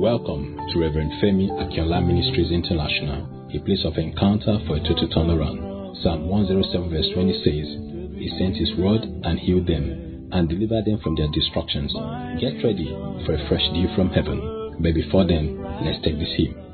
Welcome to Reverend Femi Akiola Ministries International, a place of encounter for a total turnaround. Psalm 107 verse 20 says, He sent His word and healed them and delivered them from their destructions. Get ready for a fresh dew from heaven. But before then, let's take this hymn.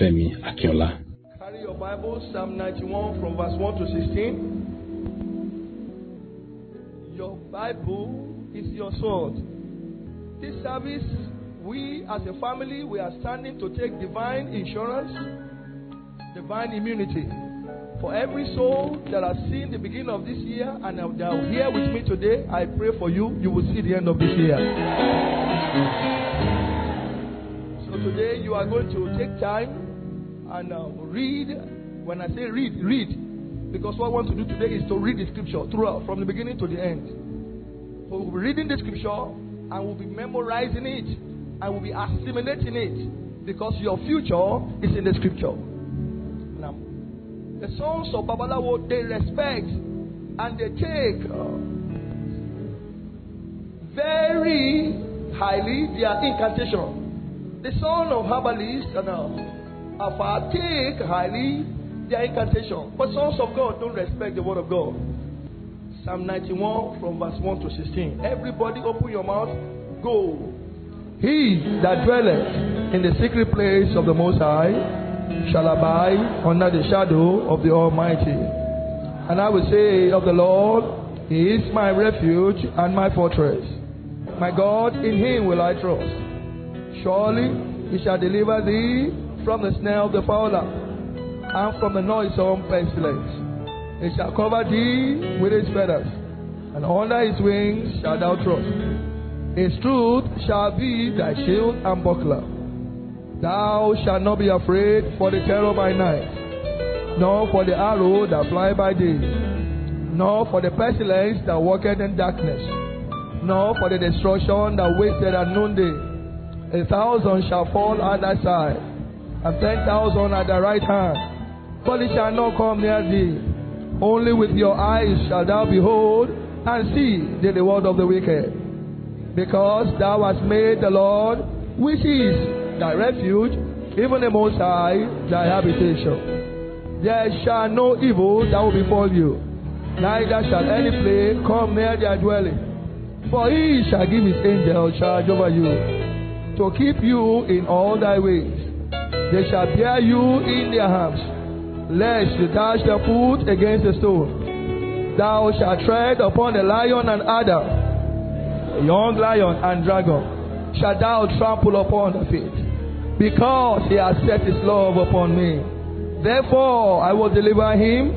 Femi Akiola. Carry your Bible, Psalm 91 from verse 1 to 16. Your Bible is your sword. This service, we as a family, we are standing to take divine insurance, divine immunity. For every soul that has seen the beginning of this year and they are here with me today, I pray for you, you will see the end of this year. So today you are going to take time and uh, read. When I say read, read. Because what I want to do today is to read the scripture throughout, from the beginning to the end. So we'll be reading the scripture and we'll be memorizing it and we'll be assimilating it because your future is in the scripture. Now, the sons of Babalawo, they respect and they take uh, very highly their incantation. The son of herbalist and uh, Alpha take highly their incantation. But sons of God don't respect the word of God. Psalm 91 from verse 1 to 16. Everybody open your mouth. Go. He that dwelleth in the secret place of the Most High shall abide under the shadow of the Almighty. And I will say of the Lord, He is my refuge and my fortress. My God, in Him will I trust. Surely He shall deliver thee from the snare of the fowler and from the noisome pestilence. He shall cover thee with His feathers, and under His wings shalt thou trust. His truth shall be thy shield and buckler. Thou shalt not be afraid for the terror by night, nor for the arrow that fly by day, nor for the pestilence that walketh in darkness, nor for the destruction that wasteth at noonday. A thousand shall fall at thy side, and ten thousand at thy right hand, but it shall not come near thee. Only with your eyes shalt thou behold and see the reward of the wicked. Because thou hast made the Lord, which is thy refuge, even the Most High, thy habitation. There shall no evil that will befall you, neither shall any plague come near their dwelling. For he shall give his angels charge over you, to keep you in all thy ways. They shall bear you in their arms, lest you dash your foot against a stone. Thou shalt tread upon the lion and adder, young lion and dragon, shalt thou trample upon the feet, because he has set his love upon me. Therefore I will deliver him,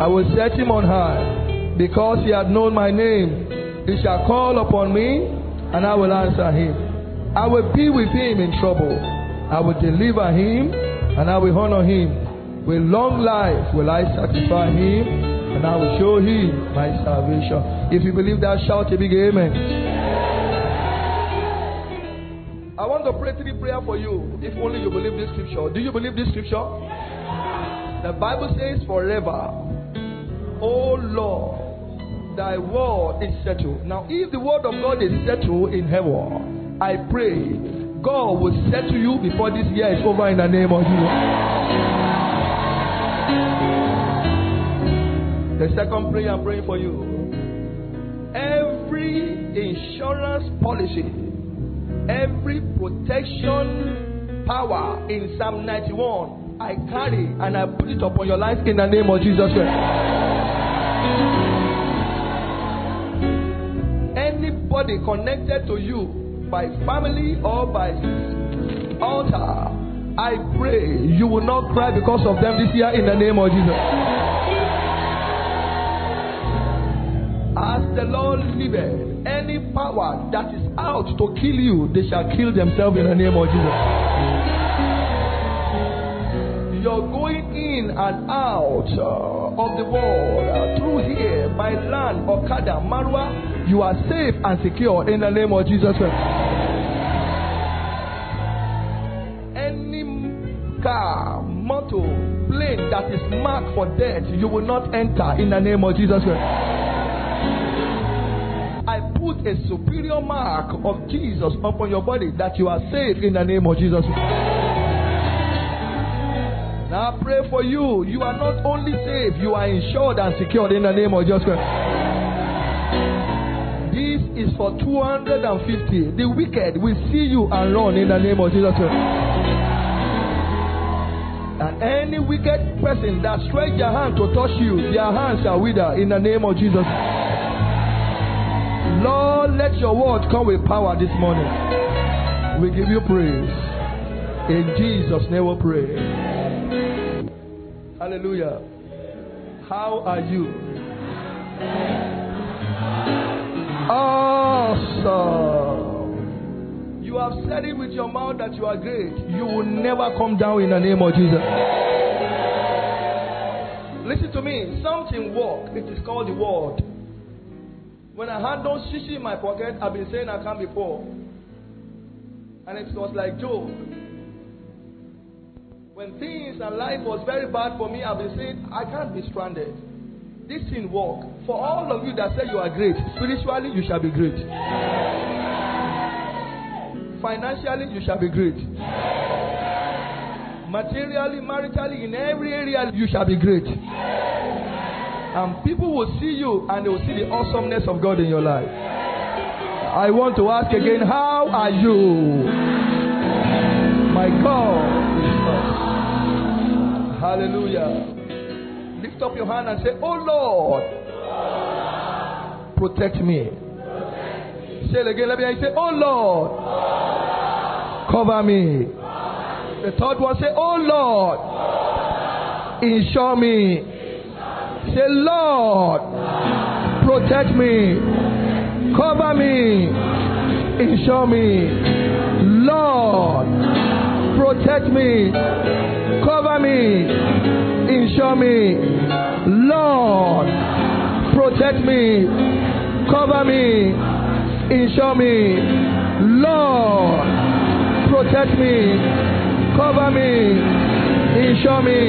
I will set him on high, because he hath known my name. He shall call upon me, and I will answer him. I will be with him in trouble. I will deliver him, and I will honor him. With long life will I satisfy him, and I will show him my salvation. If you believe that, shout a big amen. I want to pray three prayer for you. If only you believe this scripture. Do you believe this scripture? The Bible says forever. Oh Lord, thy word is settled. Now, if the word of God is settled in heaven, I pray God will settle you before this year is over in the name of Jesus. The second prayer I'm praying for you. Every insurance policy, every protection power in Psalm 91, I carry and I put it upon your life in the name of Jesus Christ. anybody connected to you by family or by altar, I pray you will not cry because of them this year in the name of Jesus. As the Lord liveth, any power that is out to kill you, they shall kill themselves in the name of Jesus. You're going in and out uh, of the world uh, through here by land, Okada, Marwa, you are safe and secure in the name of Jesus Christ. Any car, motor, plane that is marked for death, you will not enter in the name of Jesus Christ. I put a superior mark of Jesus upon your body that you are safe in the name of Jesus. Now I pray for you. You are not only safe, you are insured and secured in the name of Jesus Christ This is for 250. The wicked will see you and run in the name of Jesus. And any wicked person that stretch their hand to touch you, their hands shall wither in the name of Jesus. Lord, let your word come with power this morning. We give you praise. In Jesus' name we pray. Hallelujah. How are you? Awesome. You have said it with your mouth that you are great. You will never come down in the name of Jesus. Listen to me. Something work. It is called the word. When I had those shishi in my pocket, I've been saying I can't be poor. And it was like Job. When things and life was very bad for me, I've been saying I can't be stranded. This thing work. For all of you that say you are great, spiritually you shall be great. Financially you shall be great. Materially, maritally, in every area you shall be great. And people will see you and they will see the awesomeness of God in your life. I want to ask again, how are you? My God. Hallelujah. Lift up your hand and say, Oh Lord, protect me. Say it again. Let me hear you say, Oh Lord, cover me. The third one say, Oh Lord, insure me. Say, Lord, protect me, cover me, insure me. Lord, protect me, cover me insure me. Lord, protect me, cover me, insure me. Lord, protect me, cover me, insure me.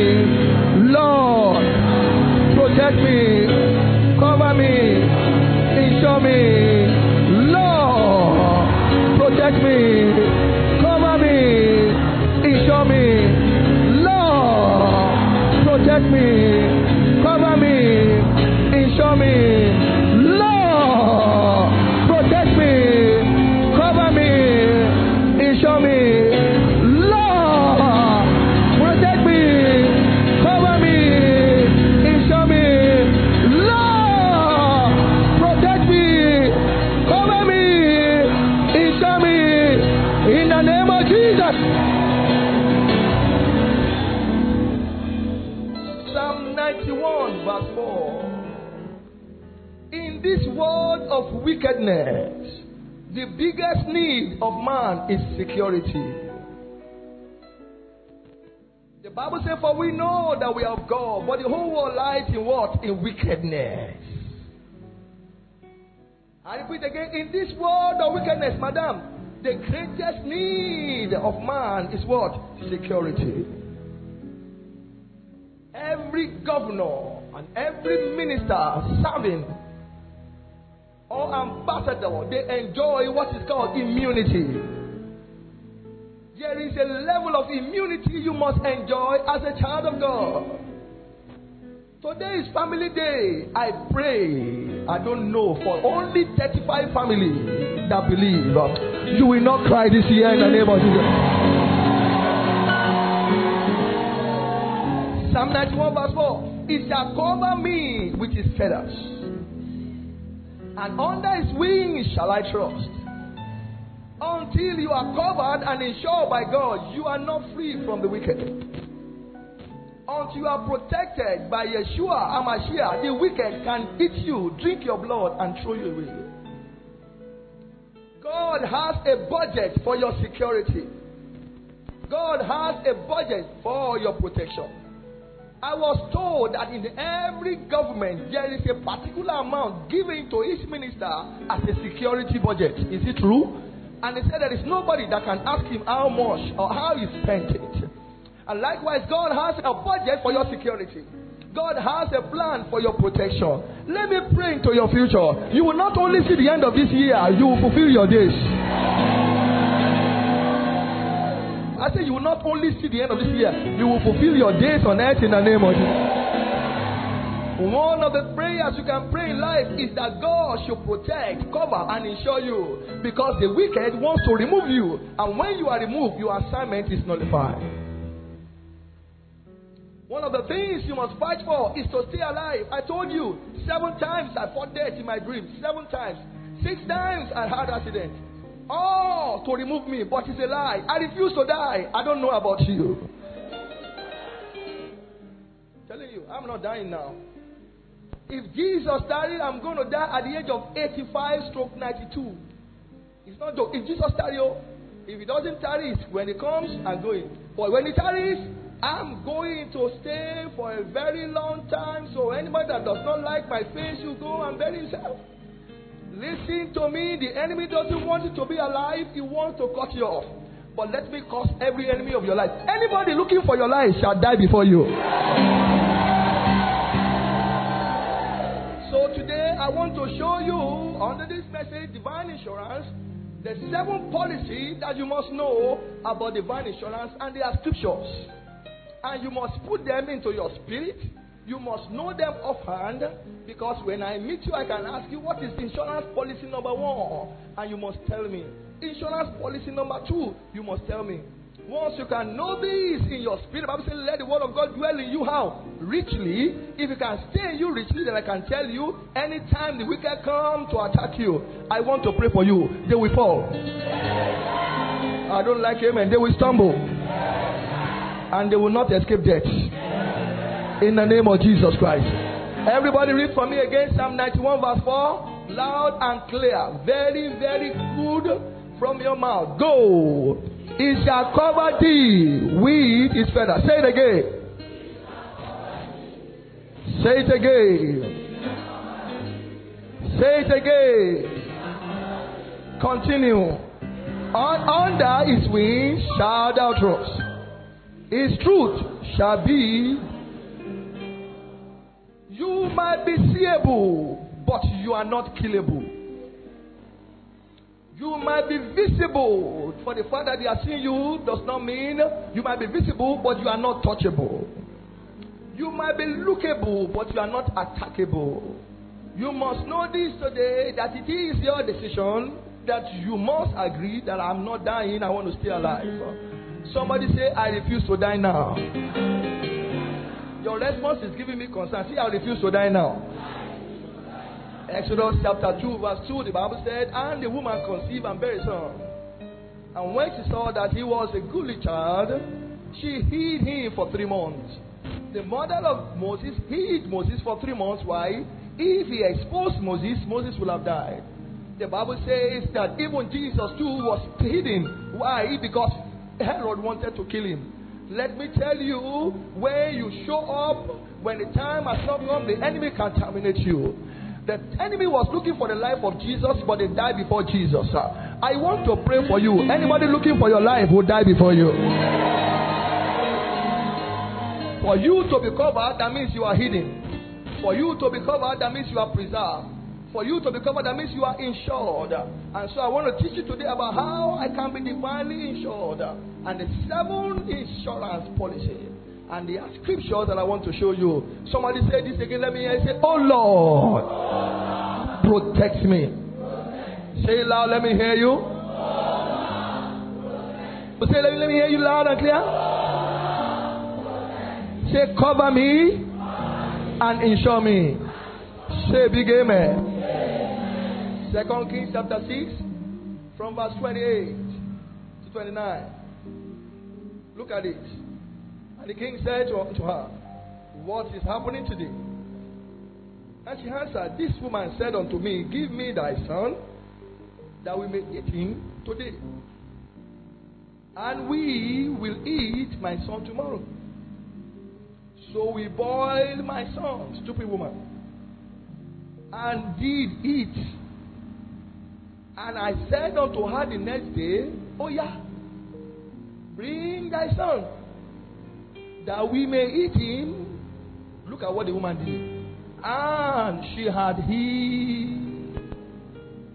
Lord, protect me, cover me, insure me. The Bible says, For we know that we are of God, but the whole world lies in what? In wickedness. I repeat again, in this world of wickedness, madam, the greatest need of man is what? Security. Every governor and every minister serving or ambassador, they enjoy what is called immunity. There is a level of immunity you must enjoy as a child of God. Today is family day. I pray, I don't know, for only 35 families that believe. You will not cry this year in the name of Jesus. Psalm 91 verse 4. It shall cover me with his feathers. And under his wings shall I trust. Until you are covered and insured by God, you are not free from the wicked until you are protected by Yeshua Hamashiach, the wicked can eat you, drink your blood, and throw you away. God has a budget for your security. God has a budget for your protection. I was told that in every government there is a particular amount given to each minister as a security budget. Is it true? And he said there is nobody that can ask him how much or how he spent it. And likewise, God has a budget for your security. God has a plan for your protection. Let me pray into your future. You will not only see the end of this year, you will fulfill your days. I say you will not only see the end of this year, you will fulfill your days on earth in the name of Jesus. One of the prayers you can pray in life is that God should protect, cover, and ensure you. Because the wicked wants to remove you. And when you are removed, your assignment is nullified. One of the things you must fight for is to stay alive. I told you seven times I fought death in my dreams. Seven times. Six times I had accident. All to remove me, but it's a lie. I refuse to die. I don't know about you. telling you, I'm not dying now. If Jesus died, I'm going to die at the age of 85 stroke 92. It's not joke. If Jesus tarry, oh, if he doesn't tarry, when he comes, I'm going. But when he tarries, I'm going to stay for a very long time. So anybody that does not like my face, you go and bury yourself. Listen to me. The enemy doesn't want you to be alive. He wants to cut you off. But let me curse every enemy of your life. Anybody looking for your life shall die before you. So today I want to show you under this message, divine insurance, the seven policies that you must know about divine insurance, and they are scriptures. And you must put them into your spirit. You must know them offhand because when I meet you, I can ask you what is insurance policy number one, and you must tell me. Insurance policy number two, you must tell me. Once you can know this in your spirit, Bible says, let the word of God dwell in you how? Richly. If it can stay in you richly, then I can tell you, anytime the wicked come to attack you, I want to pray for you. They will fall. I don't like amen. They will stumble and they will not escape death. In the name of Jesus Christ. Everybody read for me again Psalm 91 verse 4. Loud and clear. Very, very good from your mouth. Go. It shall cover thee with his feather. Say it again. Say it again. Say it again. Continue. On, under his wings shall thou trust. His truth shall be. You might be seeable, but you are not killable. You might be visible, for the fact that they are seeing you does not mean you might be visible, but you are not touchable. You might be lookable, but you are not attackable. You must know this today that it is your decision that you must agree that I'm not dying, I want to stay alive. Somebody say, I refuse to die now. Your response is giving me concern. See, I refuse to die now. Exodus chapter 2, verse 2, the Bible said, And the woman conceived and bare a son. And when she saw that he was a goodly child, she hid him for three months. The mother of Moses hid Moses for three months. Why? If he exposed Moses, Moses would have died. The Bible says that even Jesus too was hidden. Why? Because Herod wanted to kill him. Let me tell you, when you show up, when the time has not come, the enemy can terminate you. The enemy was looking for the life of Jesus, but they died before Jesus. Uh, I want to pray for you. Anybody looking for your life will die before you. For you to be covered, that means you are hidden. For you to be covered, that means you are preserved. For you to be covered, that means you are insured. And so I want to teach you today about how I can be divinely insured and the seven insurance policy. And the scriptures that I want to show you. Somebody say this again. Let me hear. Say, Oh Lord, protect me. Say it loud. Let me hear you. Say, let me, let me hear you loud and clear. Say, cover me and insure me. Say big amen. Second Kings chapter 6, from verse 28 to 29. Look at it. And the king said to, to her, What is happening today? And she answered, This woman said unto me, Give me thy son, that we may eat him today. And we will eat my son tomorrow. So we boiled my son, stupid woman, and did eat. And I said unto her the next day, Oh, yeah, bring thy son, that we may eat him. Look at what the woman did. And she had he.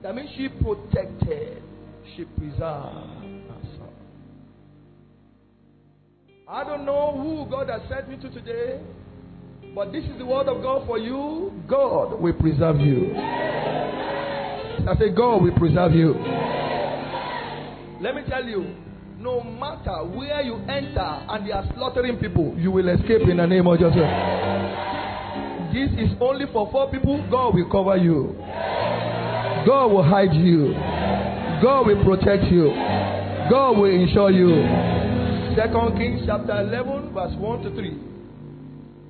That means she protected, she preserved. I don't know who God has sent me to today, but this is the word of God for you. God will preserve you. I say, God will preserve you. Let me tell you, no matter where you enter and they are slaughtering people, you will escape in the name of Jesus. This is only for four people. God will cover you. God will hide you. God will protect you. God will insure you. Second Kings chapter 11, verse 1 to 3.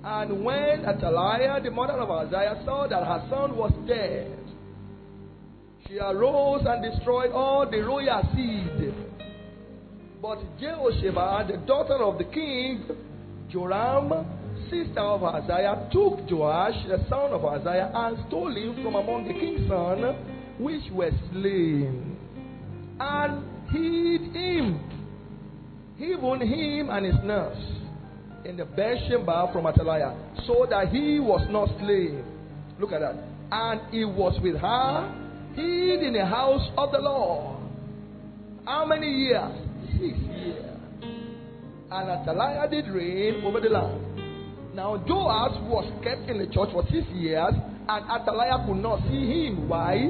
And when Athaliah, the mother of Isaiah, saw that her son was dead, she arose and destroyed all the royal seed. But Jehosheba, the daughter of the king, Joram, sister of Isaiah, took Joash, the son of Isaiah, and stole him from among the king's sons, which were slain, and hid him even him and his nurse, in the chamber from Athaliah, so that he was not slain. Look at that. And he was with her, hid in the house of the Lord. How many years. And Athaliah did reign over the land. Now Joash was kept in the church for six years, and Athaliah could not see him. Why?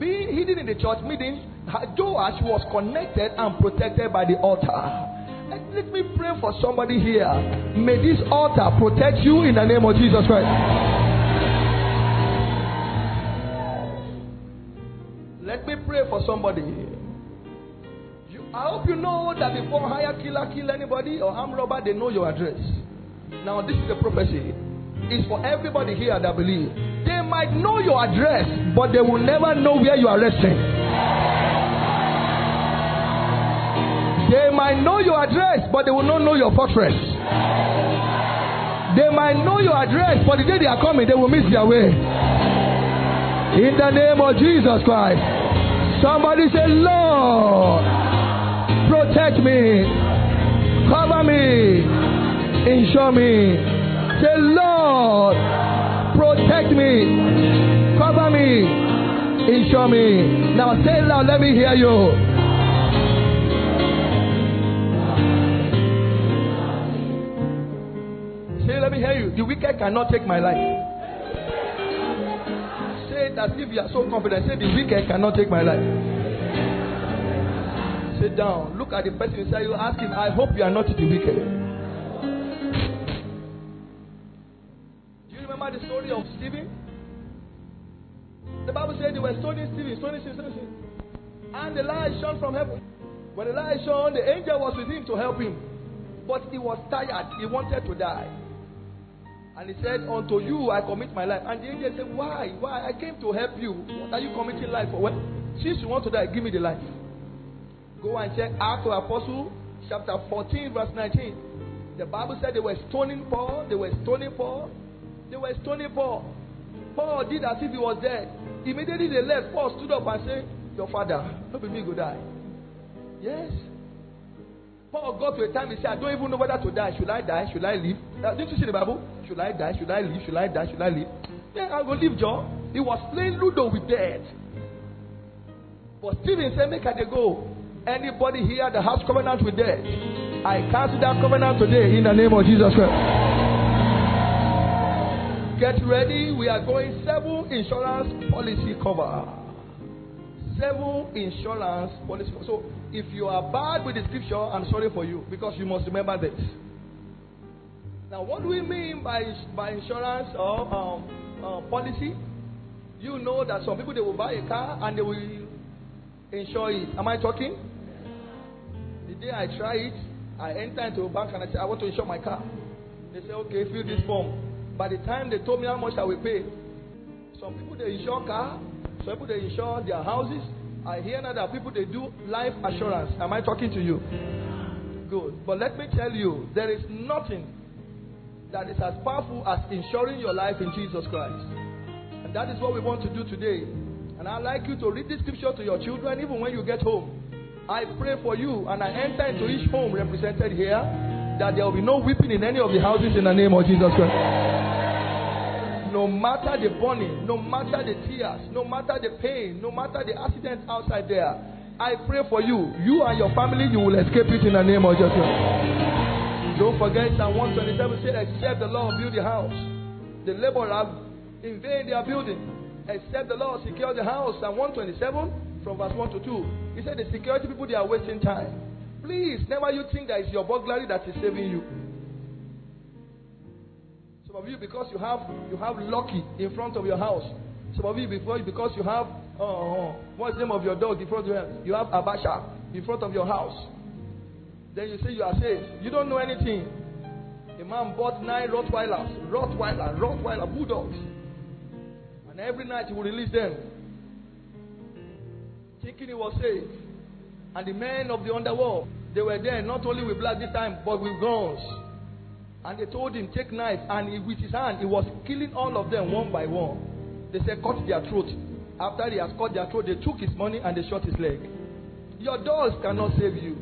Being hidden in the church, meaning Joash was connected and protected by the altar. Let me pray for somebody here. May this altar protect you in the name of Jesus Christ. Let me pray for somebody. You, I hope you know that before hire killer kill anybody or arm robber, they know your address. Now, this is a prophecy. It's for everybody here that believe. They might know your address, but they will never know where you are resting. They might know your address, but they will not know your fortress. They might know your address, but the day they are coming, they will miss their way. In the name of Jesus Christ. Somebody say, Lord, protect me, cover me, insure me. Say, Lord, protect me, cover me, insure me. Now say loud, let me hear you. Say, let me hear you. The wicked cannot take my life. Say it as if you are so confident. Say the wicked cannot take my life. Sit down. Look at the person inside you. Ask him, I hope you are not the wicked. Do you remember the story of Stephen? The Bible said they were stoning Stephen, stoning Stephen, stoning Stephen. And the light shone from heaven. When the light shone, the angel was with him to help him. But he was tired. He wanted to die. And he said, Unto you I commit my life. And the angel said, Why? Why? I came to help you. What are you committing life for? Well, since you want to die, give me the life. Go and check Acts of Apostle, chapter 14, verse 19. The Bible said they were stoning Paul. They were stoning Paul. They were stoning Paul. Paul did as if he was dead. Immediately they left. Paul stood up and said, Your father, not me go die. Yes. Paul got to a time he said, I don't even know whether to die. Should I die? Should I live? Uh, didn't you see the Bible? Should I die? Should I live? Should I die? Should I live? Yeah, I will live, John. He was playing Ludo with death. But Stephen said, Make I go. Anybody here that has covenant with death, I cancel that covenant today in the name of Jesus Christ. Get ready. We are going seven insurance policy cover seven insurance policy. So if you are bad with the scripture, I'm sorry for you because you must remember this. Now, what do we mean by by insurance or um, uh, policy? You know that some people they will buy a car and they will insure it. Am I talking? Day I try it, I enter into a bank and I say I want to insure my car. They say okay, fill this form. By the time they told me how much I will pay, some people they insure car, some people they insure their houses. I hear now that people they do life assurance. Am I talking to you? Good. But let me tell you, there is nothing that is as powerful as insuring your life in Jesus Christ. And that is what we want to do today. And I'd like you to read this scripture to your children even when you get home. I pray for you and I enter into each home represented here that there will be no weeping in any of the houses in the name of Jesus Christ no matter the burning, no matter the tears, no matter the pain, no matter the accident outside there, I pray for you. You and your family, you will escape it in the name of Jesus. Don't forget Psalm 127 said, Except the Lord build the house, the laborer in vain they are building. Except the Lord secure the house. Psalm 127 from verse 1 to 2. He said, The security people, they are wasting time. Please, never you think that it's your burglary that is saving you. Some of you because you have you have Lucky in front of your house. Some of you before because you have uh, what's the name of your dog in front of you? You have Abasha in front of your house. Then you say you are saved. You don't know anything. A man bought nine Rottweilers, Rottweiler, Rottweiler bulldogs, and every night he will release them, thinking he was safe. And the men of the underworld, they were there not only with blood this time, but with guns. And they told him, Take knife. And he, with his hand, he was killing all of them one by one. They said, Cut their throat. After he has cut their throat, they took his money and they shot his leg. Your doors cannot save you.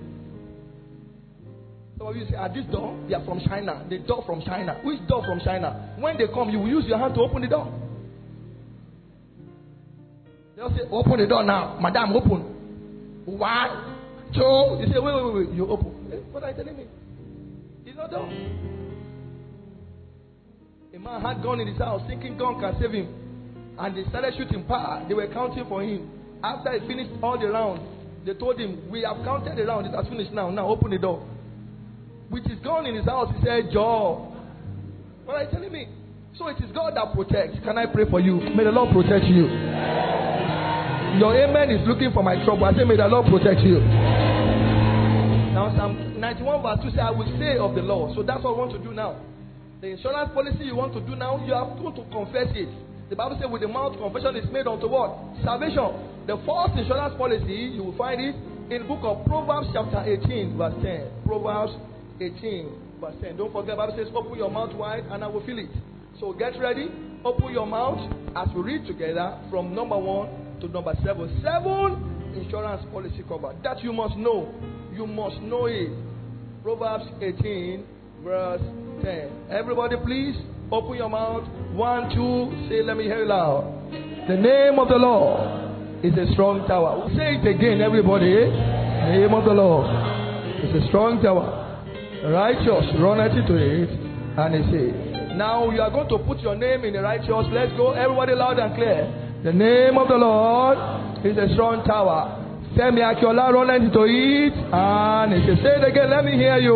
Some of you say, At this door, they are from China. The door from China. Which door from China? When they come, you will use your hand to open the door. They'll say, Open the door now. Madam, open. One, two. You say, Wait, wait, wait, wait. You open. Eh, what are you telling me? It's not done. A man had gone in his house, thinking gun can save him. And they started shooting power. They were counting for him. After he finished all the rounds, they told him, We have counted the round. It has finished now. Now open the door. With his gun in his house, he said, Joe. What are you telling me? So it is God that protects. Can I pray for you? May the Lord protect you. Your amen is looking for my trouble. I say, May the Lord protect you. Now, Psalm 91 verse 2 says, I will say of the Lord. So that's what I want to do now. The insurance policy you want to do now, you have to confess it. The Bible says, with the mouth confession is made unto what? Salvation. The first insurance policy, you will find it in book of Proverbs, chapter 18, verse 10. Proverbs 18, verse 10. Don't forget, Bible says, open your mouth wide and I will fill it. So get ready, open your mouth as we read together from number one to number seven. Seven insurance policy cover. That you must know. You must know it. Proverbs 18, verse 10. Everybody, please open your mouth. One, two, say, let me hear it loud. The name of the Lord is a strong tower. Say it again, everybody. The name of the Lord is a strong tower. righteous run into it, and he says, Now you are going to put your name in the righteous. Let's go, everybody, loud and clear. The name of the Lord is a strong tower. Femi Akiola run into it, and he says, Say it again, let me hear you.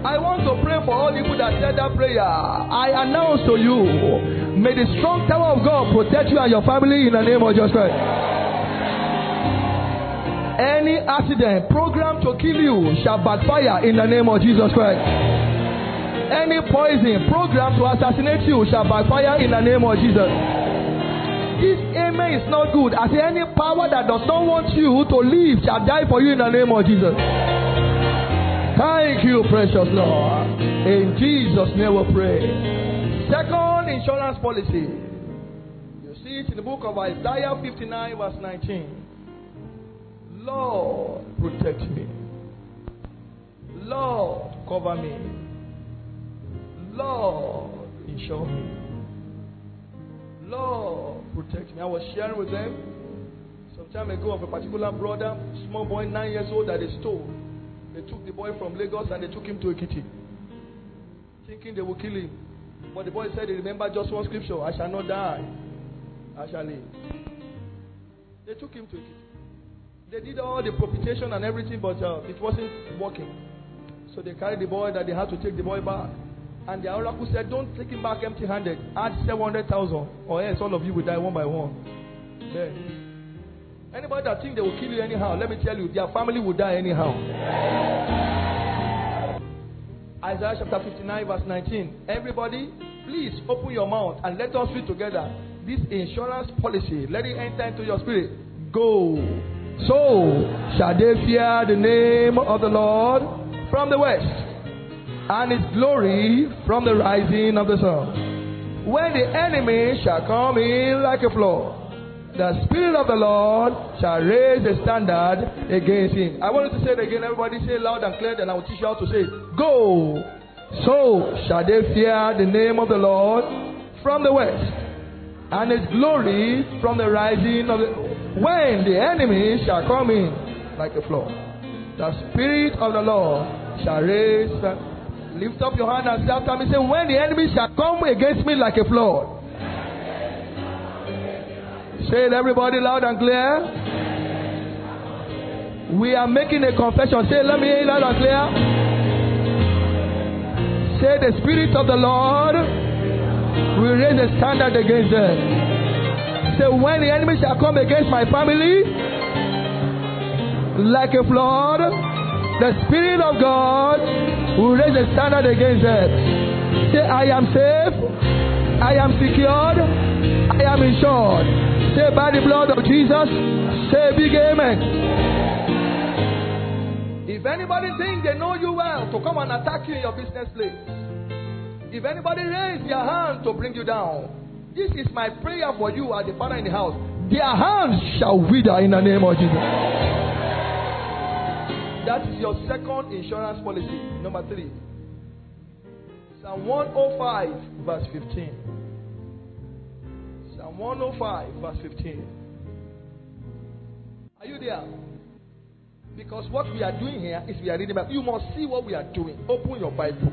I want to pray for all people that said that prayer. I announce to you, may the strong tower of God protect you and your family in the name of Jesus Christ. Any accident programmed to kill you shall backfire in the name of Jesus Christ. Any poison programmed to assassinate you shall backfire in the name of Jesus. This amen is not good. As any power that does not want you to live shall die for you in the name of Jesus. Thank you, precious Lord. In Jesus' name we pray. Second insurance policy. You see it in the book of Isaiah 59, verse 19. Lord, protect me. Lord, cover me. Lord, insure me. Lord, protect me. I was sharing with them some time ago of a particular brother, small boy, nine years old, that they stole. They took the boy from Lagos and they took him to Ekiti, thinking they will kill him. But the boy said he remembered just one scripture I shall not die, I shall live. They took him to Ekiti. They did all the propitiation and everything, but uh, it wasn't working. So they carried the boy that they had to take the boy back. And the oracle said, Don't take him back empty handed. Add 700,000, or else all of you will die one by one. Then, Anybody that think they will kill you anyhow, let me tell you, their family will die anyhow. Isaiah chapter 59, verse 19. Everybody, please open your mouth and let us read together this insurance policy. Let it enter into your spirit. Go. So shall they fear the name of the Lord from the west, and his glory from the rising of the sun. When the enemy shall come in like a flood, the Spirit of the Lord shall raise a standard against him. I want you to say it again. Everybody say it loud and clear, then I will teach you how to say it. Go. So shall they fear the name of the Lord from the west, and his glory from the rising of the. When the enemy shall come in like a flood, the Spirit of the Lord shall raise. Lift up your hand and say after me, say, When the enemy shall come against me like a flood, Say it, everybody, loud and clear. We are making a confession. Say, let me hear it loud and clear. Say, the Spirit of the Lord will raise a standard against them. Say, when the enemy shall come against my family, like a flood, the Spirit of God will raise a standard against them. Say, I am safe, I am secured, I am insured. Say by the blood of Jesus. Say big amen. If anybody thinks they know you well to come and attack you in your business place, if anybody raise their hand to bring you down, this is my prayer for you as the father in the house. Their hands shall wither in the name of Jesus. That is your second insurance policy. Number three. Psalm 105, verse 15. Psalm 105, verse 15. Are you there? Because what we are doing here is we are reading Bible. You must see what we are doing. Open your Bible.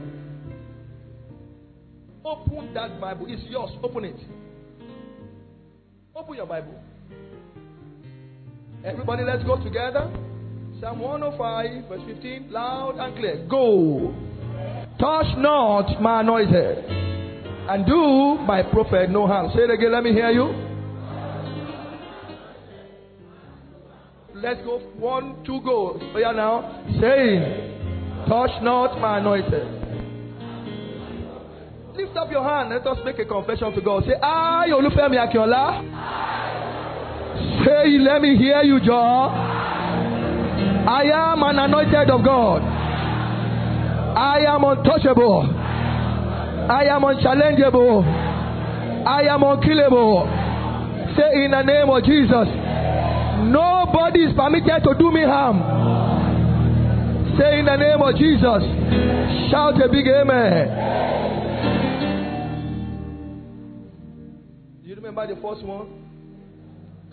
Open that Bible. It's yours. Open it. Open your Bible. Everybody, let's go together. Psalm 105, verse 15. Loud and clear. Go. Touch not my anointed and do my prophet no harm. Say it again, let me hear you. Let's go. One, two, go. Oh, yeah, now. Saying, Touch not my anointed. Lift up your hand. Let us make a confession to God. Say, I, Olufemi Akiola. Say, let me hear you, Joe. I am an anointed of God. I am untouchable. I am unchallengeable. I am unkillable. Say in the name of Jesus. Nobody is permitted to do me harm. Say in the name of Jesus. Shout a big amen. Do you remember the first one?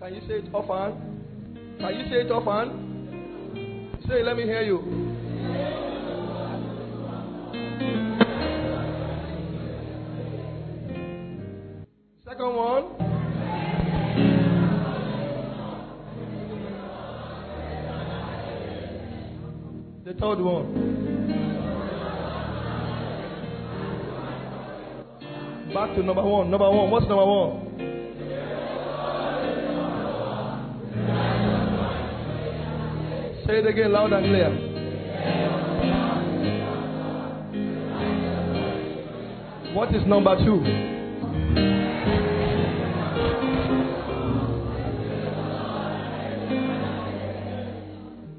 Can you say it often? Can you say it often? Say, let me hear you. Second one. The third one. Back to number one. Number one. What's number one? Say it again loud and clear. What is number two?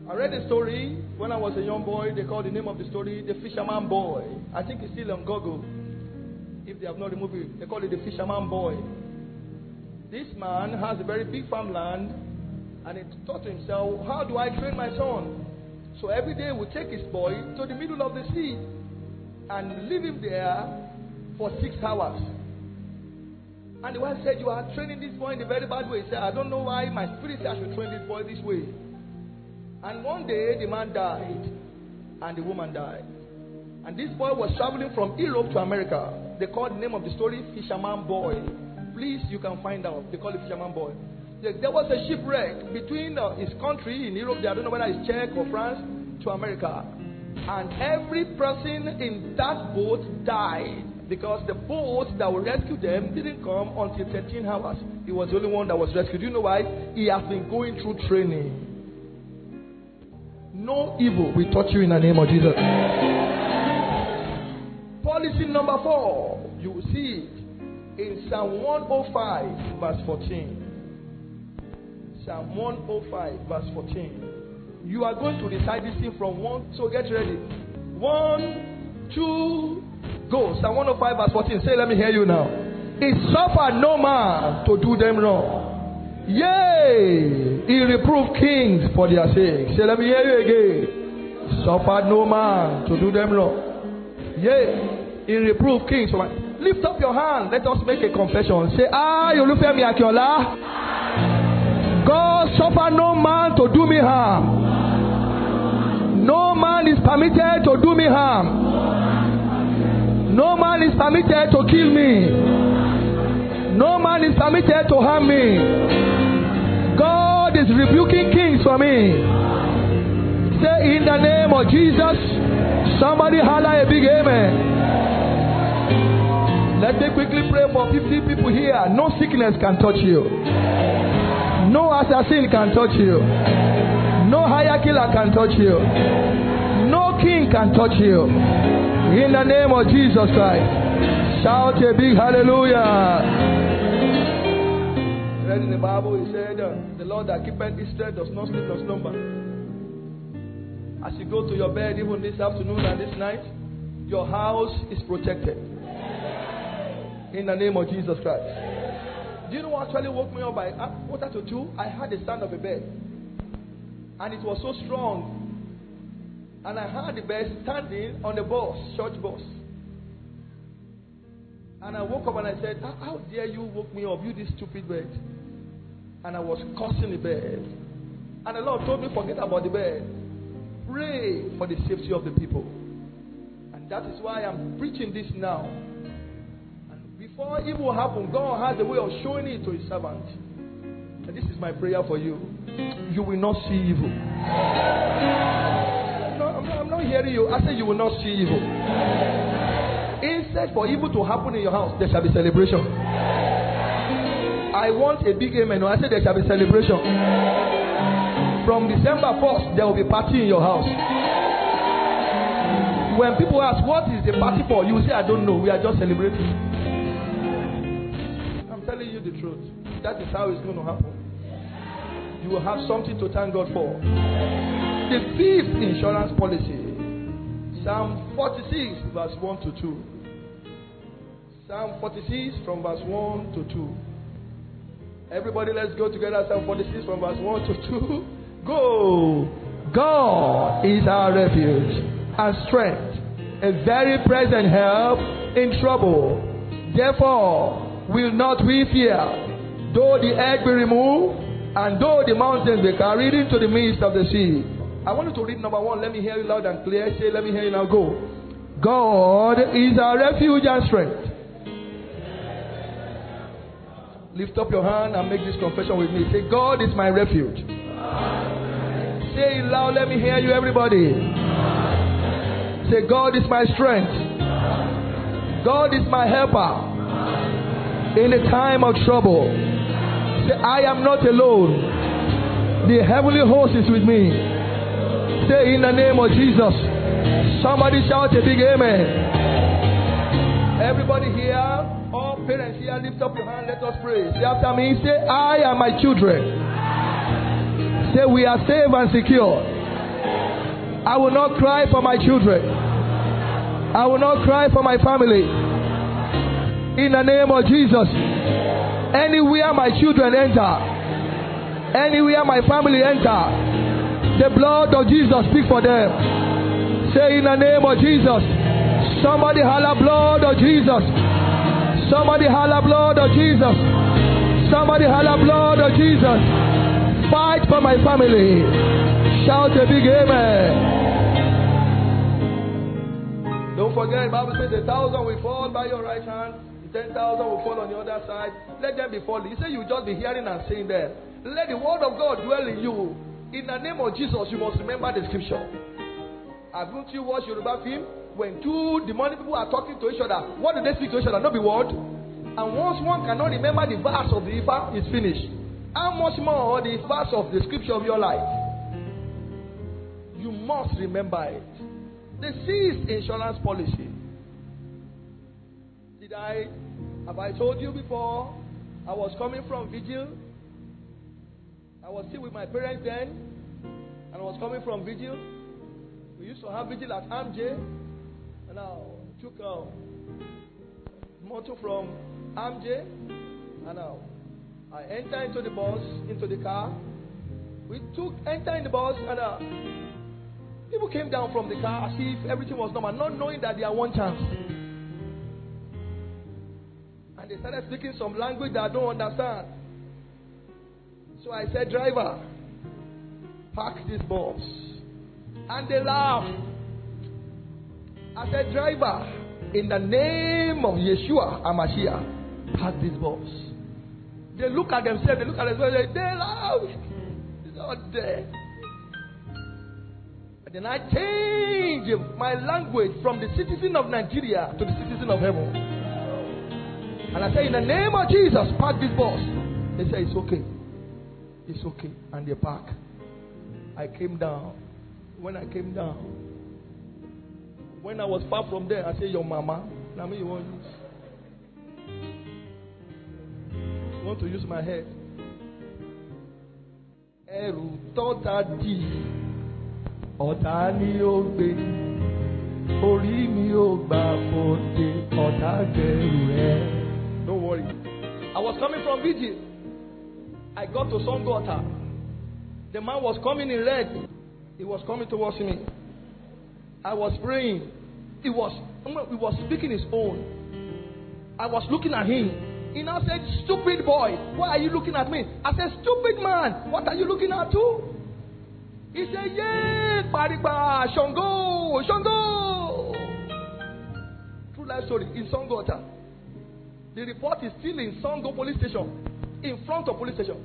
I read a story when I was a young boy. They called the name of the story The Fisherman Boy. I think it's still on Google. If they have not removed it, they call it The Fisherman Boy. This man has a very big farmland and he thought to himself, How do I train my son? So every day we take his boy to the middle of the sea and leave him there for six hours. And the wife said, You are training this boy in a very bad way. He said, I don't know why my spirit said I should train this boy this way. And one day the man died and the woman died. And this boy was traveling from Europe to America. They called the name of the story Fisherman Boy. Please, you can find out. They call it Fisherman Boy. There was a shipwreck between uh, his country in Europe, I don't know whether it's Czech or France, to America. And every person in that boat died because the boat that will rescue them didn't come until 13 hours. He was the only one that was rescued. Do you know why? He has been going through training. No evil will touch you in the name of Jesus. Policy number four, you will see it in Psalm 105, verse 14. Psalm 105, verse 14. You are going to recite this thing from one, so get ready. One, two, go. Psalm 105, verse 14. Say, let me hear you now. It suffered no man to do them wrong. Yea, he reproved kings for their sake. Say, let me hear you again. Suffered no man to do them wrong. Yea, he reproved kings for my. Lift up your hand. Let us make a confession. Say, Ah, you look at me, Akiola. God suffer no man to do me harm. No man is permitted to do me harm. No man is permitted to kill me. No man is permitted to harm me. God is rebuking kings for me. Say in the name of Jesus, somebody holler a big amen. Let me quickly pray for 50 people here. No sickness can touch you. No assassin can touch you. No higher killer can touch you. No king can touch you. In the name of Jesus Christ. Shout a big hallelujah. Read in the Bible, he said, uh, The Lord that keepeth Israel does not sleep nor slumber. As you go to your bed, even this afternoon and this night, your house is protected. In the name of Jesus Christ. Do you know what actually woke me up by ah, quarter to two? I had the sound of a bed. And it was so strong. And I heard the bed standing on the bus, church bus. And I woke up and I said, ah, How dare you woke me up, you this stupid bed? And I was cursing the bed. And the Lord told me, Forget about the bed. Pray for the safety of the people. And that is why I'm preaching this now. Before evil happen, God has a way of showing it to his servant. And this is my prayer for you. You will not see evil. No, I'm not, I'm not hearing you. I say you will not see evil. Instead for evil to happen in your house, there shall be celebration. I want a big amen. I say there shall be celebration. From December 1st, there will be party in your house. When people ask, What is the party for? You say, I don't know. We are just celebrating That is how it's going to happen. You will have something to thank God for. The fifth insurance policy Psalm 46, verse 1 to 2. Psalm 46 from verse 1 to 2. Everybody, let's go together. Psalm 46 from verse 1 to 2. Go. God is our refuge and strength, a very present help in trouble. Therefore, will not we fear, though the earth be removed, and though the mountains be carried into the midst of the sea. I want you to read number one. Let me hear you loud and clear. Say, let me hear you now. Go. God is our refuge and strength. Lift up your hand and make this confession with me. Say, God is my refuge. Say it loud. Let me hear you, everybody. Say, God is my strength. God is my helper in the time of trouble. Say, I am not alone. The heavenly host is with me. Say in the name of Jesus. Somebody shout a big amen. Everybody here, all parents here, lift up your hand. Let us pray. Say after me. Say, I and my children. Say, we are safe and secure. I will not cry for my children. I will not cry for my family. In the name of Jesus. Anywhere my children enter, anywhere my family enter, the blood of Jesus speak for them. Say in the name of Jesus. Somebody holla blood of Jesus. Somebody holla blood of Jesus. Somebody holla blood of Jesus. Fight for my family. Shout a big amen. Don't forget, Bible says a thousand will fall by your right hand, ten thousand will fall on the other side. Let them be falling. You say you just be hearing and saying that. Let the word of God dwell in you. In the name of Jesus, you must remember the scripture. Haven't you watched Yoruba film? When two demonic people are talking to each other, what do they speak to each other? Not be word. And once one cannot remember the verse of the Ifa, it's finished. How much more the verse of the scripture of your life? You must remember it. The ceased insurance policy. Have I told you before? I was coming from vigil. I was still with my parents then, and I was coming from vigil. We used to have vigil at Amj, and I took a motor from Amj, and I I enter into the bus, into the car. We took, enter in the bus, and uh, people came down from the car as if everything was normal, not knowing that they are one chance. And they started speaking some language that I don't understand. So I said, driver, park this bus. And they laughed. I said, driver, in the name of Yeshua Hamashiach, park this bus. They look at themselves, they look at themselves, they, they laugh. It's not there. And then I change my language from the citizen of Nigeria to the citizen of heaven. And I say, in the name of Jesus, park this bus. They say, it's okay. It's okay. And they park. I came down. When I came down, when I was far from there, I say, Your mama, now me you want want to use my head. Ẹrù tọ́ta dì, ọ̀tá ni ó gbé. Orí mi ò gbà ọ̀tá gbẹ̀rù ẹ̀. I was coming from Vigil. I got to Sango Ota. The man was coming in red. He was coming towards me. I was praying. He was, he was speaking his own. I was looking at him. He now said, Stupid boy, why are you looking at me? I said, Stupid man, what are you looking at too? He said, Yeah, Pariba, Shango, Shango. True life story in Sango Ota. The report is still in Sango police station, in front of police station.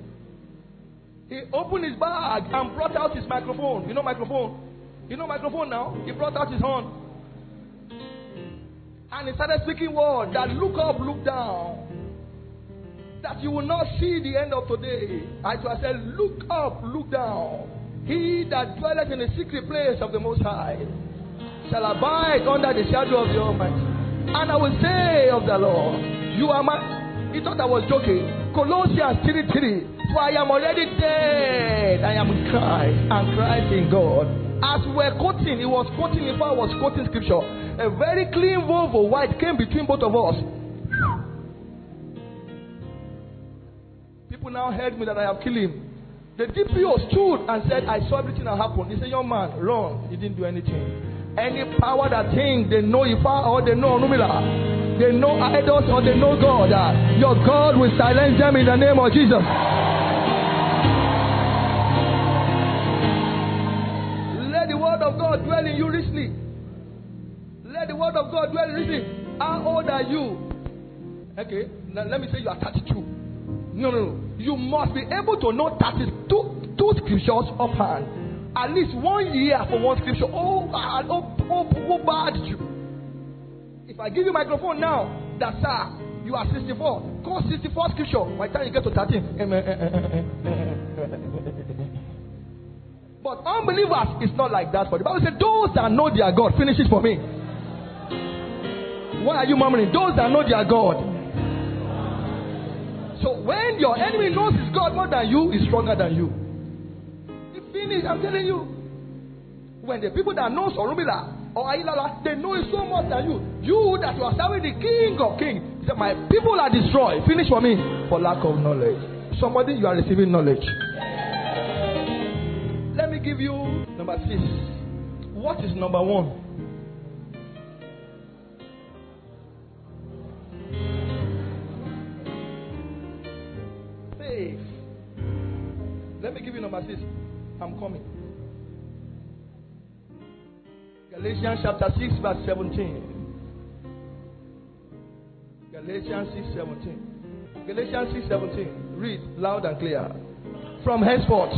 He opened his bag and brought out his microphone. You know microphone? You know microphone now? He brought out his horn. And he started speaking words that look up, look down that you will not see the end of today. I said, Look up, look down. He that dwelleth in the secret place of the Most High shall abide under the shadow of the Almighty. And I will say of the Lord, You are my. He thought I was joking. Colossians 3 3. For I am already dead. I am Christ, and Christ in God. As we were quoting, he was quoting, if I was quoting scripture, a very clean Volvo white came between both of us. people now heard me that I have killed him. The DPO stood and said, I saw everything that happened. He said, Young man, run. He didn't do anything. Any power that think they know Ifa or they know Numila, they know idols or they know God, uh, your God will silence them in the name of Jesus. Let the word of God dwell in you richly. Let the word of God dwell richly. How old are you? Okay, now let me say you are 32. No, no, no. You must be able to know 32 two scriptures offhand. At least one year for one scripture. Oh, oh, oh, oh, bad you. If I give you microphone now, that's ah, you are 64. Call 64 scripture. By the time you get to 13, eh, eh, eh, But unbelievers it's not like that. For the Bible says, those that know their God, finish it for me. Why are you murmuring? Those that know their God. So when your enemy knows his God more than you, is stronger than you. He finished, I'm telling you. When the people that know Sorumila or Ailala, they know it so much than you. You that you are serving the King of Kings. My people are destroyed. Finish for me. For lack of knowledge. Somebody, you are receiving knowledge. Let me give you number six. What is number one? Faith. Let me give you number six. I'm coming. Galatians chapter 6, verse 17. Galatians 6, 17. Galatians 6, 17. Read loud and clear. From henceforth.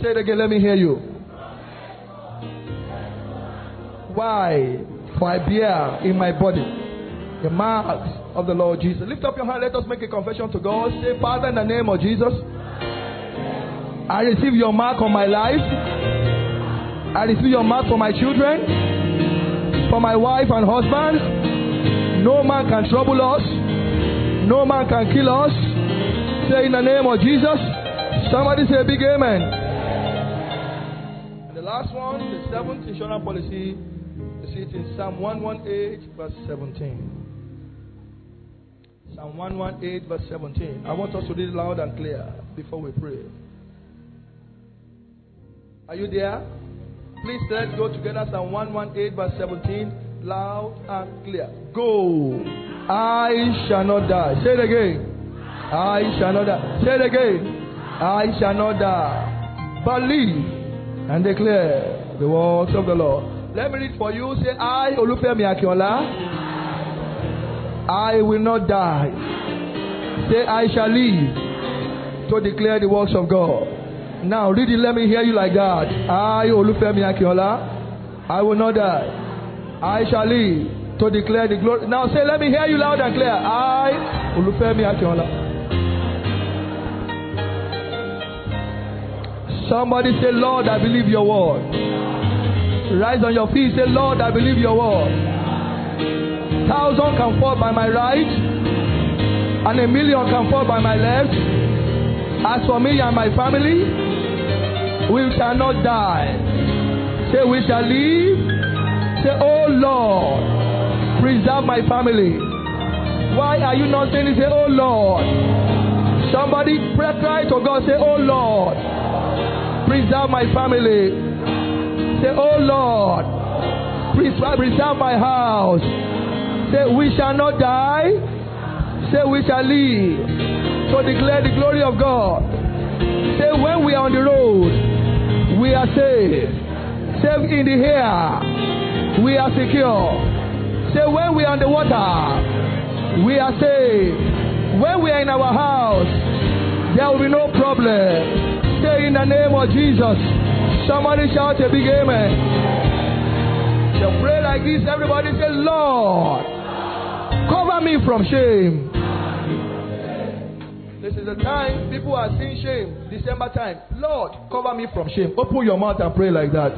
Say it again, let me hear you. Why? For I bear in my body the marks of the Lord Jesus. Lift up your hand, let us make a confession to God. Say, Father, in the name of Jesus, I receive your mark on my life. I receive your mark for my children, for my wife and husband. No man can trouble us, no man can kill us. Say, in the name of Jesus, somebody say, big amen And the last one, the seventh insurance policy, you see it in Psalm 118, verse 17. Psalm 118, verse 17. I want us to read loud and clear before we pray. Are you there? Please let's go together. Psalm 118, verse 17. Loud and clear. Go. I shall not die. Say it again. I shall not die. Say it again. I shall not die. Believe and declare the works of the Lord. Let me read for you. Say, I, Olufemi Akiola, I will not die. Say, I shall live to declare the works of God. Now, read it. Let me hear you like that. I, Olufemi Akiola, I will not die. I shall live to declare the glory. Now, say, let me hear you loud and clear. I, Olufemi Akiola. Somebody say, Lord, I believe your word. Rise on your feet. Say, Lord, I believe your word. Thousand can fall by my right, and a million can fall by my left. As for me and my family, we shall not die. Say, we shall live. Say, oh Lord, preserve my family. Why are you not saying? Say, oh Lord. Somebody pray, cry to God. Say, oh Lord. Preserve my family. Say, Oh Lord, preserve my house. Say, We shall not die. Say, We shall live to declare the glory of God. Say, When we are on the road, we are safe. Safe in the air, we are secure. Say, When we are on the water, we are safe. When we are in our house, there will be no problem say in the name of Jesus. Somebody shout a big amen. So pray like this. Everybody say, Lord, cover me from shame. This is the time people are seeing shame. December time. Lord, cover me from shame. Open your mouth and pray like that.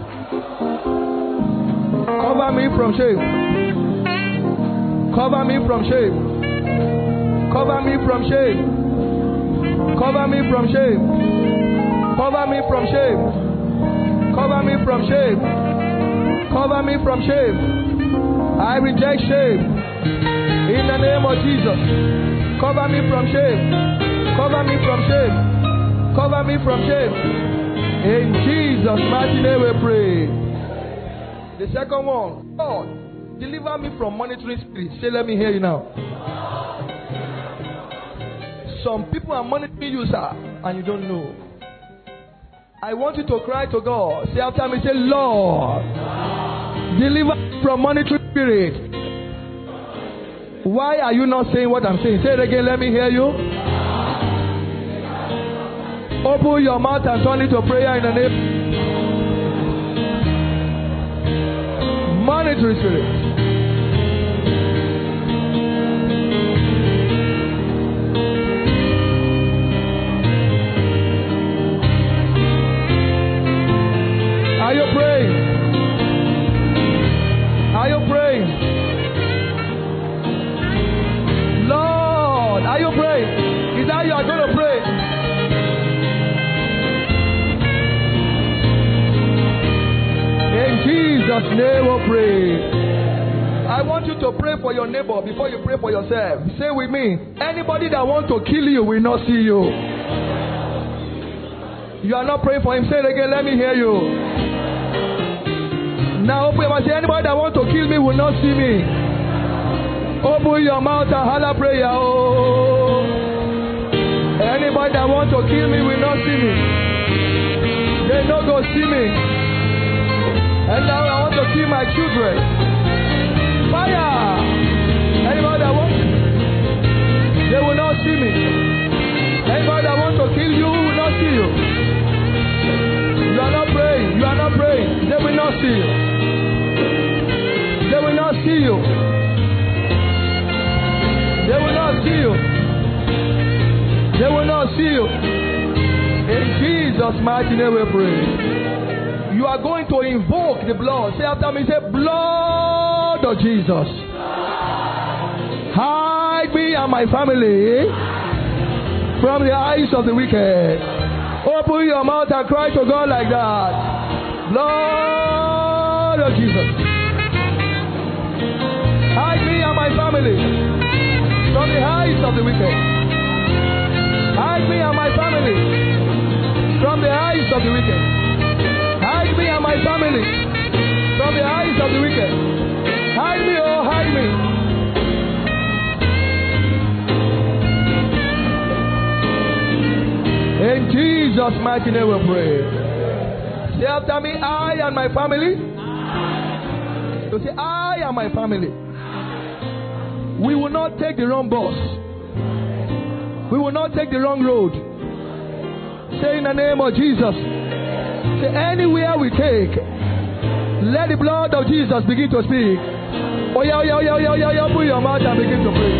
Cover me from shame. Cover me from shame. Cover me from shame. Cover me from shame. Cover me from shame. Cover me from shame. Cover me from shame. I reject shame. In the name of Jesus. Cover me from shame. Cover me from shame. Cover me from shame. In Jesus' mighty name we pray. The second one, God, deliver me from monitoring spirit. Say, let me hear you now. Some people are monitoring you, sir, and you don't know. I want you to cry to God. Say after me, say, Lord, deliver me from monetary spirit. Why are you not saying what I'm saying? Say it again, let me hear you. Open your mouth and turn it to prayer in the name. Monetary spirit. Are you praying? Are you praying? Jesus' name oh, we pray. I want you to pray for your neighbor before you pray for yourself. Say with me, anybody that wants to kill you will not see you. You are not praying for him. Say it again. Let me hear you. Now open your mouth. Anybody that wants to kill me will not see me. Open your mouth and holler prayer. Oh. Anybody that wants to kill me will not see me. They no go see me. And now I want to kill my children. Fire! Anybody that wants, they will not see me. Anybody that wants to kill you will not see you. You are not praying. You are not praying. They will not see you. They will not see you. They will not see you. They will not see you. In Jesus' mighty name we pray. You are going to invoke the blood. Say after me, say, blood of Jesus. Hide me and my family from the eyes of the wicked. Open your mouth and cry to God like that. Lord of Jesus. Hide me and my family from the eyes of the wicked. Hide me and my family from the eyes of the wicked. My family from the eyes of the wicked. Hide me, oh, hide me. In Jesus' mighty name we pray. Say after me, I and my family. You say, I and my family. We will not take the wrong bus. We will not take the wrong road. Say in the name of Jesus. Say anywhere we take, let the blood of Jesus begin to speak. Oh yeah, oh yeah, oh yeah, oh yeah, oh yeah, put your mouth and begin to pray.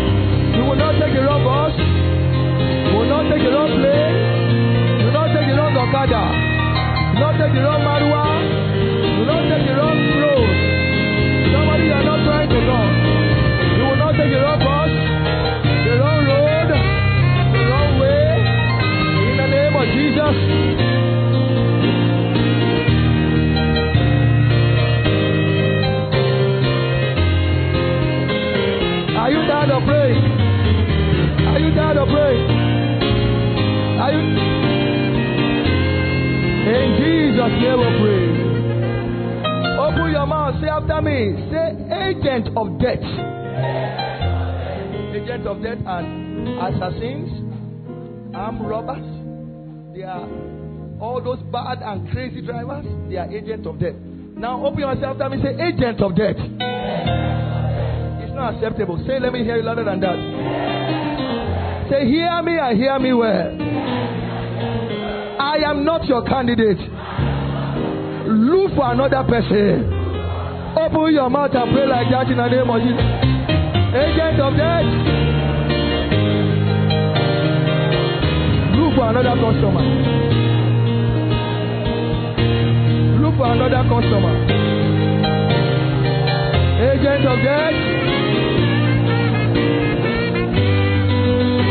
We will not take the wrong bus. We will not take the wrong plane We will not take a wrong Okada. Do not take the wrong Marwa. Assassins, armed robbers. They are all those bad and crazy drivers. They are agents of death. Now open yourself up and Say agent of death. It's not acceptable. Say, let me hear you louder than that. Say, hear me and hear me well. I am not your candidate. Look for another person. Open your mouth and pray like that in the name of Jesus. Agent of death. For another customer. Look for another customer. Agent of death.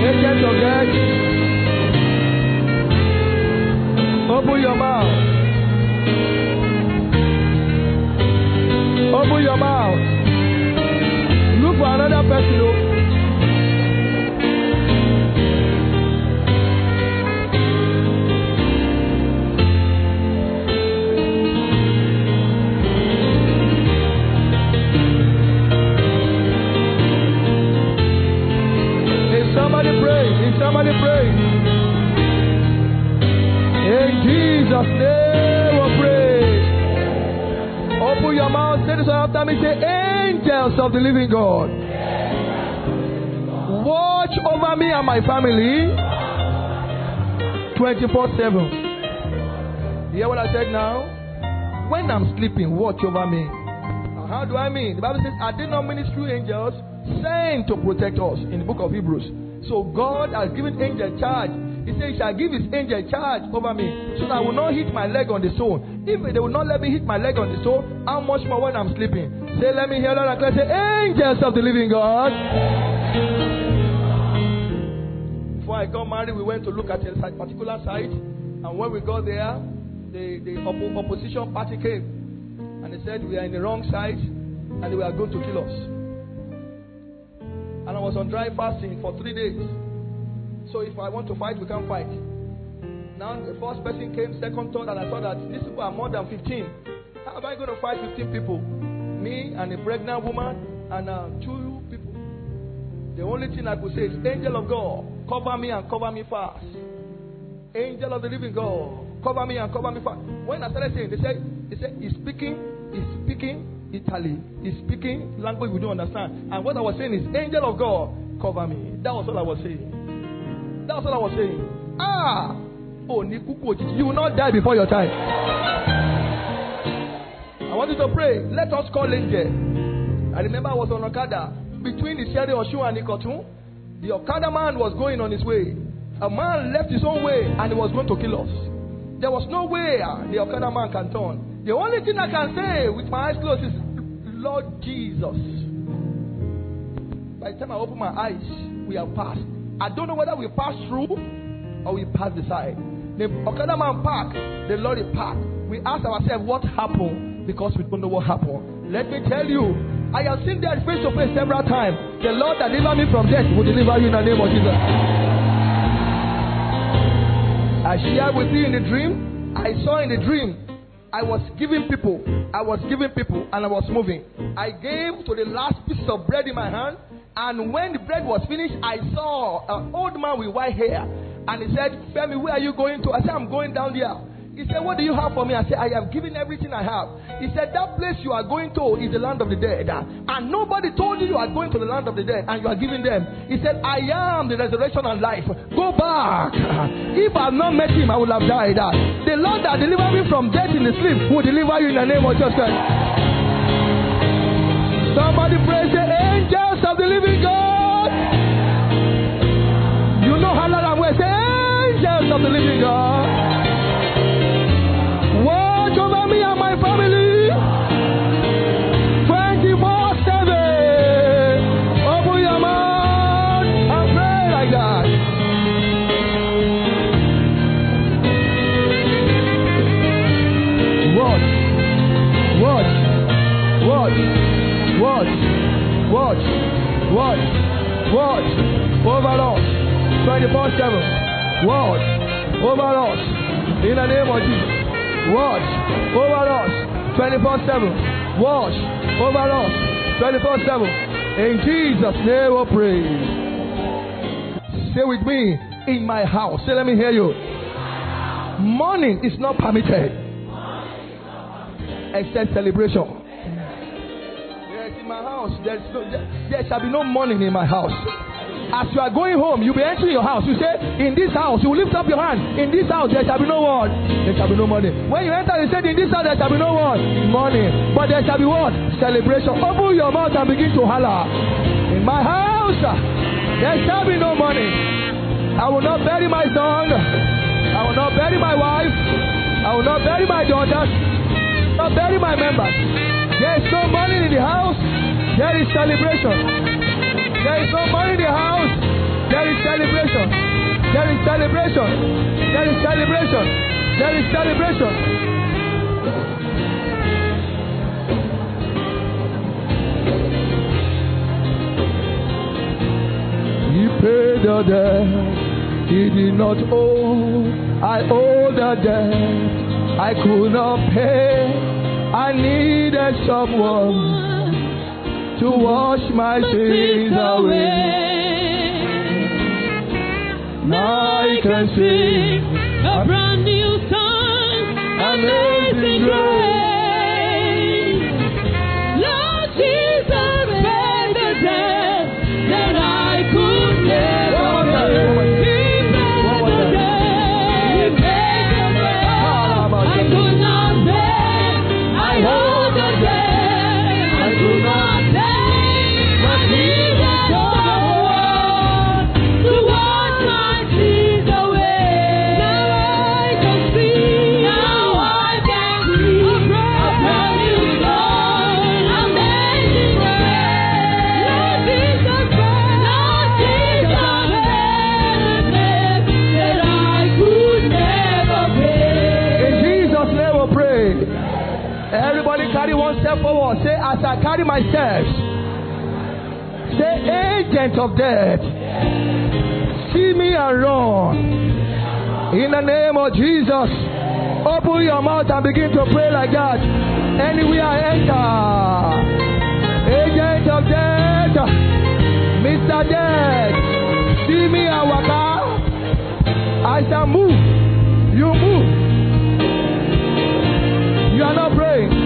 Agent of death. Open your mouth. Open your mouth. Look for another person. Somebody pray? Is somebody pray? Jesus' name we pray. Open your mouth, say this after me. Say, angels of the living God. Watch over me and my family 24 7. hear what I said now? When I'm sleeping, watch over me. How do I mean? The Bible says, Are they not ministry angels sent to protect us in the book of Hebrews? So God has given angel charge he said, He shall give his angel charge over me, so that I will not hit my leg on the stone. If they will not let me hit my leg on the stone, how much more when I'm sleeping? Say, let me hear clear. Say, angels of the living God. Before I got married, we went to look at a particular site, and when we got there, the, the opposition party came. And they said we are in the wrong side and they were going to kill us. And I was on dry fasting for three days. So if I want to fight, we can fight. Now the first person came, second, third, and I saw that these people are more than 15. How am I going to fight 15 people? Me and a pregnant woman and uh, two people. The only thing I could say is, Angel of God, cover me and cover me fast. Angel of the living God, cover me and cover me fast. When I started saying, they said, they said, he's speaking, he's speaking Italy, he's speaking language we don't understand. And what I was saying is, Angel of God, cover me. That was all I was saying. That's all I was saying. Ah! Oh, you will not die before your time. I want you to pray. Let us call angel. I remember I was on Okada between the Sierra Oshu and Ikotun. The Okada man was going on his way. A man left his own way and he was going to kill us. There was no way the Okada man can turn. The only thing I can say with my eyes closed is, Lord Jesus. By the time I open my eyes, we have passed. I don't know whether we passed through or we passed the side. The Okada man parked, the lorry parked. We ask ourselves what happened because we don't know what happened. Let me tell you, I have seen that face to face several times. The Lord that delivered me from death will deliver you in the name of Jesus. I shared with you in the dream. I saw in the dream. I was giving people. I was giving people and I was moving. I gave to the last piece of bread in my hand. And when the bread was finished, I saw an old man with white hair. And he said, Femi, where are you going to? I said, I'm going down there. He said, What do you have for me? I said, I have given everything I have. He said, That place you are going to is the land of the dead. And nobody told you you are going to the land of the dead and you are giving them. He said, I am the resurrection and life. Go back. If I had not met him, I would have died. The Lord that delivered me from death in the sleep will deliver you in the name of Jesus Christ. Somebody praise the angels of the living God. You know how loud I'm going say, angels of the living God. Watch, watch, watch over us 24 7. Watch over us in the name of Jesus. Watch over us 24 7. Watch over us 24 7. In Jesus' name we pray. Stay with me in my house. Say, let me hear you. Mourning is not permitted except celebration my house, there's no, there, there shall be no mourning in my house. As you are going home, you'll be entering your house. You say, In this house, you will lift up your hand. In this house, there shall be no word. There shall be no money. When you enter, you say, In this house, there shall be no word. Money. But there shall be what? Celebration. Open your mouth and begin to holler. In my house, there shall be no money. I will not bury my son. I will not bury my wife. I will not bury my daughters. Not bury my members. There is no money in the house. There is celebration. There is no money in the house. There is celebration. There is celebration. There is celebration. There is celebration. He paid the debt he did not owe. I owe the debt I could not pay. I needed someone to wash my sins away. Now I can sing a brand new song, amazing grace. As I carry my steps. Say, agent of death. See me and run. In the name of Jesus. Open your mouth and begin to pray like that. Anywhere I enter. Agent of death. Mr. Death. See me and waka. I shall move. You move. You are not praying.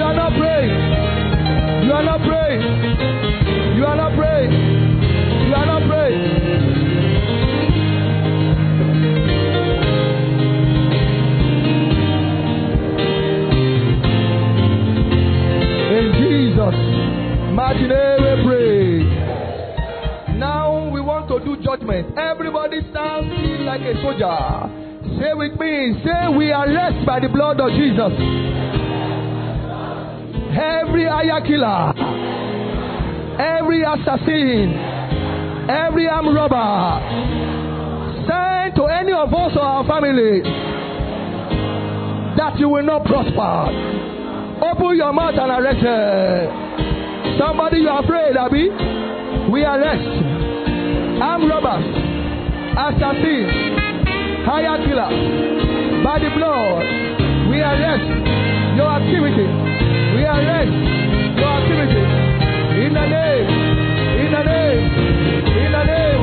You are not praying. You are not praying. You are not praying. You are not praying. In Jesus' mighty name we pray. Now we want to do judgment. Everybody stand still like a soldier. Say with me, say we are blessed by the blood of Jesus. Every aya killer, every assassin, every armed robber, sent to any of us or our family that you will not prosper. Open your mouth and arrest her. Somebody you are afraid, Abby. We arrest armed robbers, assassins, higher killer. By the blood, we arrest your activity. We arrest your activity. In the name, in the name, in the name.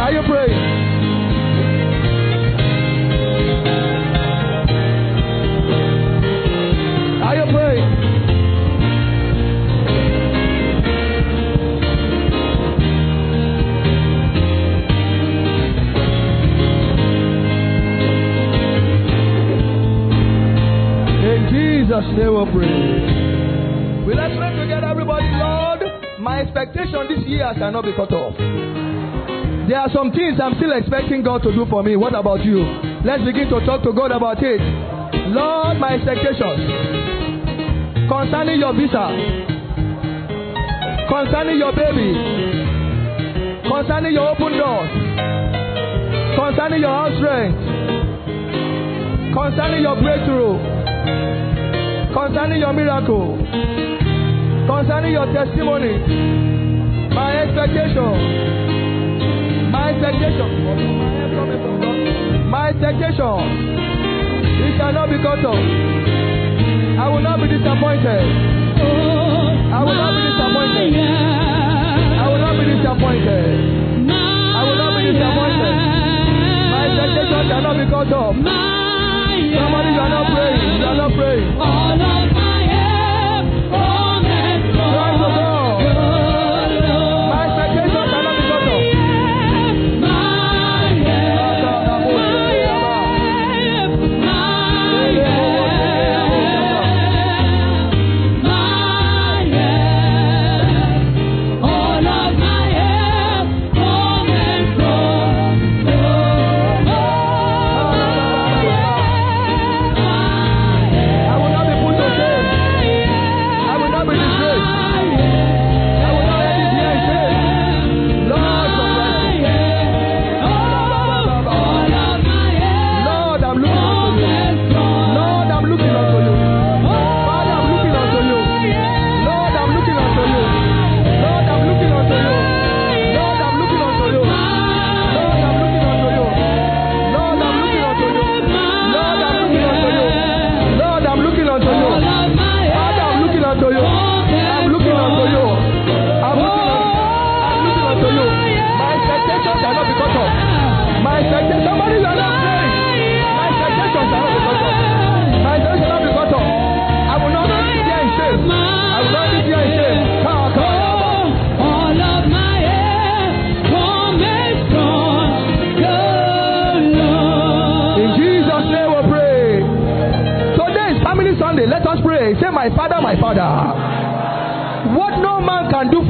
Are you praying? Jesus' name we pray. We let's pray together, everybody. Lord, my expectation this year shall not be cut off. There are some things I'm still expecting God to do for me. What about you? Let's begin to talk to God about it. Lord, my expectations concerning your visa, concerning your baby, concerning your open doors, concerning your house rent, concerning your breakthrough, concerning your miracle, concerning your testimony, my expectation. My expectation, my expectation, it shall not be cut off. I will not be disappointed. I will not be disappointed. I will not be disappointed. I will not be disappointed. My expectation shall not be cut off. Somebody, not praying. You are not praying. Cry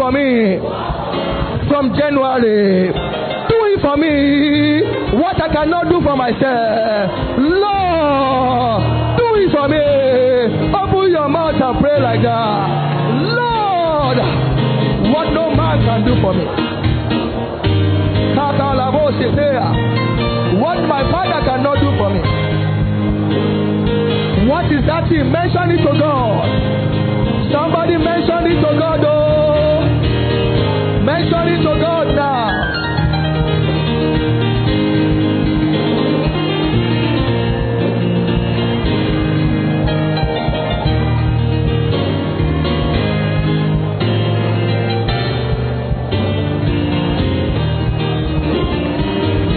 for me from January, do it for me. What I cannot do for myself, Lord, do it for me. Open your mouth and pray like that. Lord, what no man can do for me. What my father cannot do for me. What is that thing? Mention it to God. Somebody mention it to God, oh. Mention it to God now.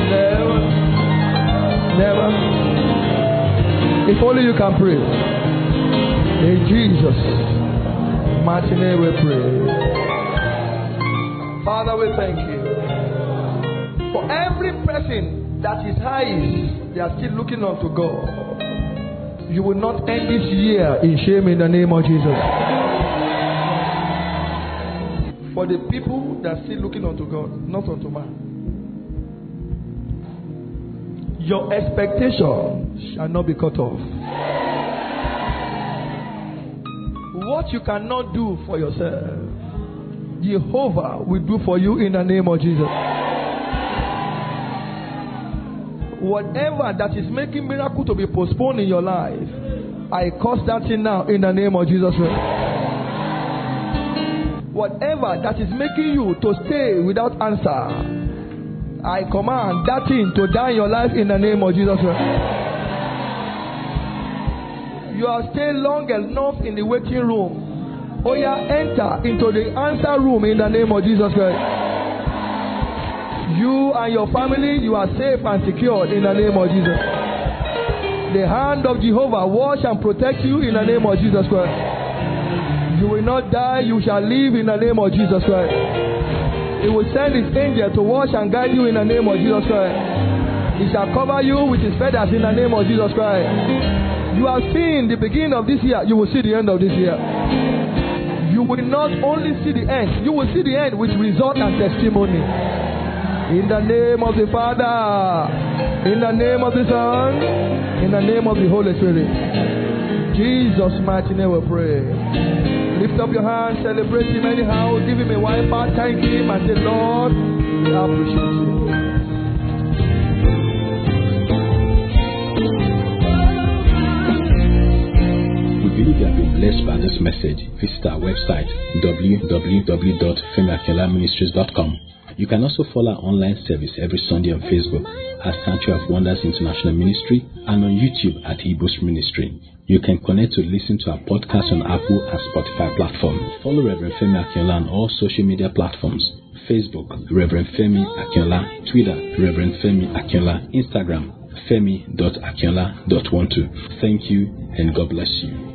Never, never. If only you can pray. In Jesus' mighty name we pray. Father, we thank you. For every person that is high, they are still looking unto God. You will not end this year in shame in the name of Jesus. For the people that are still looking unto God, not unto man. Your expectation shall not be cut off. What you cannot do for yourself, Jehovah will do for you in the name of Jesus. Whatever that is making miracle to be postponed in your life, I curse that thing now in the name of Jesus. Whatever that is making you to stay without answer, I command that thing to die in your life in the name of Jesus. You are staying long enough in the waiting room. Oh yeah, enter into the answer room in the name of Jesus Christ. You and your family, you are safe and secured in the name of Jesus. The hand of Jehovah wash and protect you in the name of Jesus Christ. You will not die, you shall live in the name of Jesus Christ. He will send his angel to wash and guide you in the name of Jesus Christ. He shall cover you with his feathers in the name of Jesus Christ. You have seen the beginning of this year, you will see the end of this year. You will not only see the end, you will see the end with result and testimony. In the name of the Father, in the name of the Son, in the name of the Holy Spirit. Jesus' mighty name we pray. Lift up your hands, celebrate him anyhow, give him a wipe out, thank him, and say, Lord, we appreciate you. Believe you have been blessed by this message. Visit our website www.femiakinolaministries.com. You can also follow our online service every Sunday on Facebook at Sanctuary of Wonders International Ministry and on YouTube at Hebrews Ministry. You can connect to listen to our podcast on Apple and Spotify platform. Follow Reverend Femi Akinola on all social media platforms. Facebook, Reverend Femi Akinola, Twitter, Reverend Femi Akinola, Instagram, femi.akinola.12. Thank you and God bless you.